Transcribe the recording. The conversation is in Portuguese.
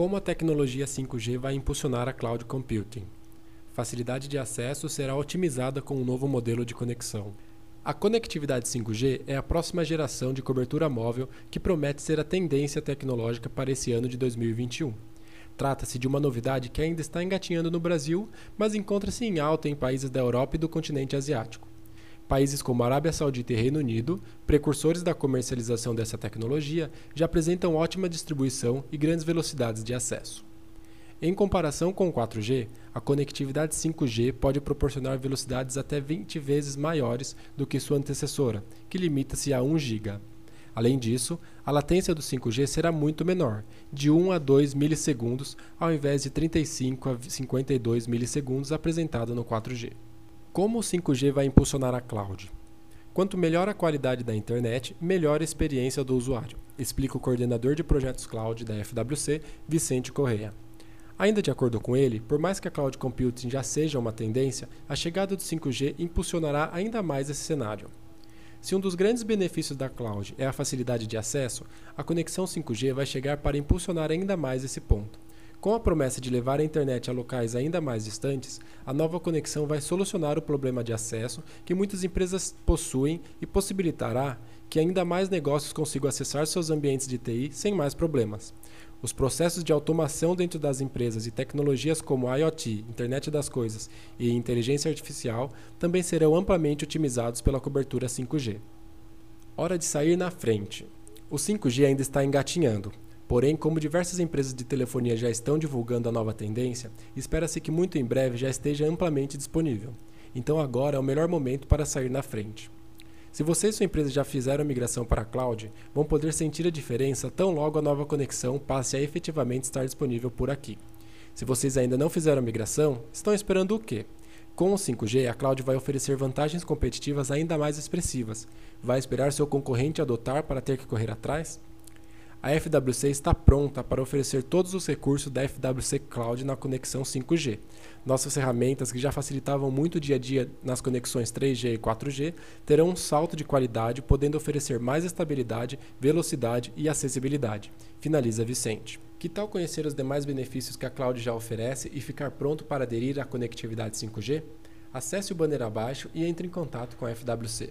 Como a tecnologia 5G vai impulsionar a cloud computing? Facilidade de acesso será otimizada com um novo modelo de conexão. A conectividade 5G é a próxima geração de cobertura móvel que promete ser a tendência tecnológica para esse ano de 2021. Trata-se de uma novidade que ainda está engatinhando no Brasil, mas encontra-se em alta em países da Europa e do continente asiático. Países como Arábia Saudita e Reino Unido, precursores da comercialização dessa tecnologia, já apresentam ótima distribuição e grandes velocidades de acesso. Em comparação com o 4G, a conectividade 5G pode proporcionar velocidades até 20 vezes maiores do que sua antecessora, que limita-se a 1 GB. Além disso, a latência do 5G será muito menor, de 1 a 2 milissegundos, ao invés de 35 a 52 milissegundos apresentada no 4G. Como o 5G vai impulsionar a cloud? Quanto melhor a qualidade da internet, melhor a experiência do usuário, explica o coordenador de projetos cloud da FWC, Vicente Correia. Ainda de acordo com ele, por mais que a cloud computing já seja uma tendência, a chegada do 5G impulsionará ainda mais esse cenário. Se um dos grandes benefícios da cloud é a facilidade de acesso, a conexão 5G vai chegar para impulsionar ainda mais esse ponto. Com a promessa de levar a internet a locais ainda mais distantes, a nova conexão vai solucionar o problema de acesso que muitas empresas possuem e possibilitará que ainda mais negócios consigam acessar seus ambientes de TI sem mais problemas. Os processos de automação dentro das empresas e tecnologias como IoT, Internet das Coisas e inteligência artificial também serão amplamente otimizados pela cobertura 5G. Hora de sair na frente. O 5G ainda está engatinhando. Porém, como diversas empresas de telefonia já estão divulgando a nova tendência, espera-se que muito em breve já esteja amplamente disponível. Então agora é o melhor momento para sair na frente. Se você e sua empresa já fizeram a migração para a cloud, vão poder sentir a diferença tão logo a nova conexão passe a efetivamente estar disponível por aqui. Se vocês ainda não fizeram a migração, estão esperando o quê? Com o 5G, a cloud vai oferecer vantagens competitivas ainda mais expressivas. Vai esperar seu concorrente adotar para ter que correr atrás? A FWC está pronta para oferecer todos os recursos da FWC Cloud na conexão 5G. Nossas ferramentas, que já facilitavam muito o dia a dia nas conexões 3G e 4G, terão um salto de qualidade, podendo oferecer mais estabilidade, velocidade e acessibilidade. Finaliza Vicente. Que tal conhecer os demais benefícios que a cloud já oferece e ficar pronto para aderir à conectividade 5G? Acesse o banner abaixo e entre em contato com a FWC.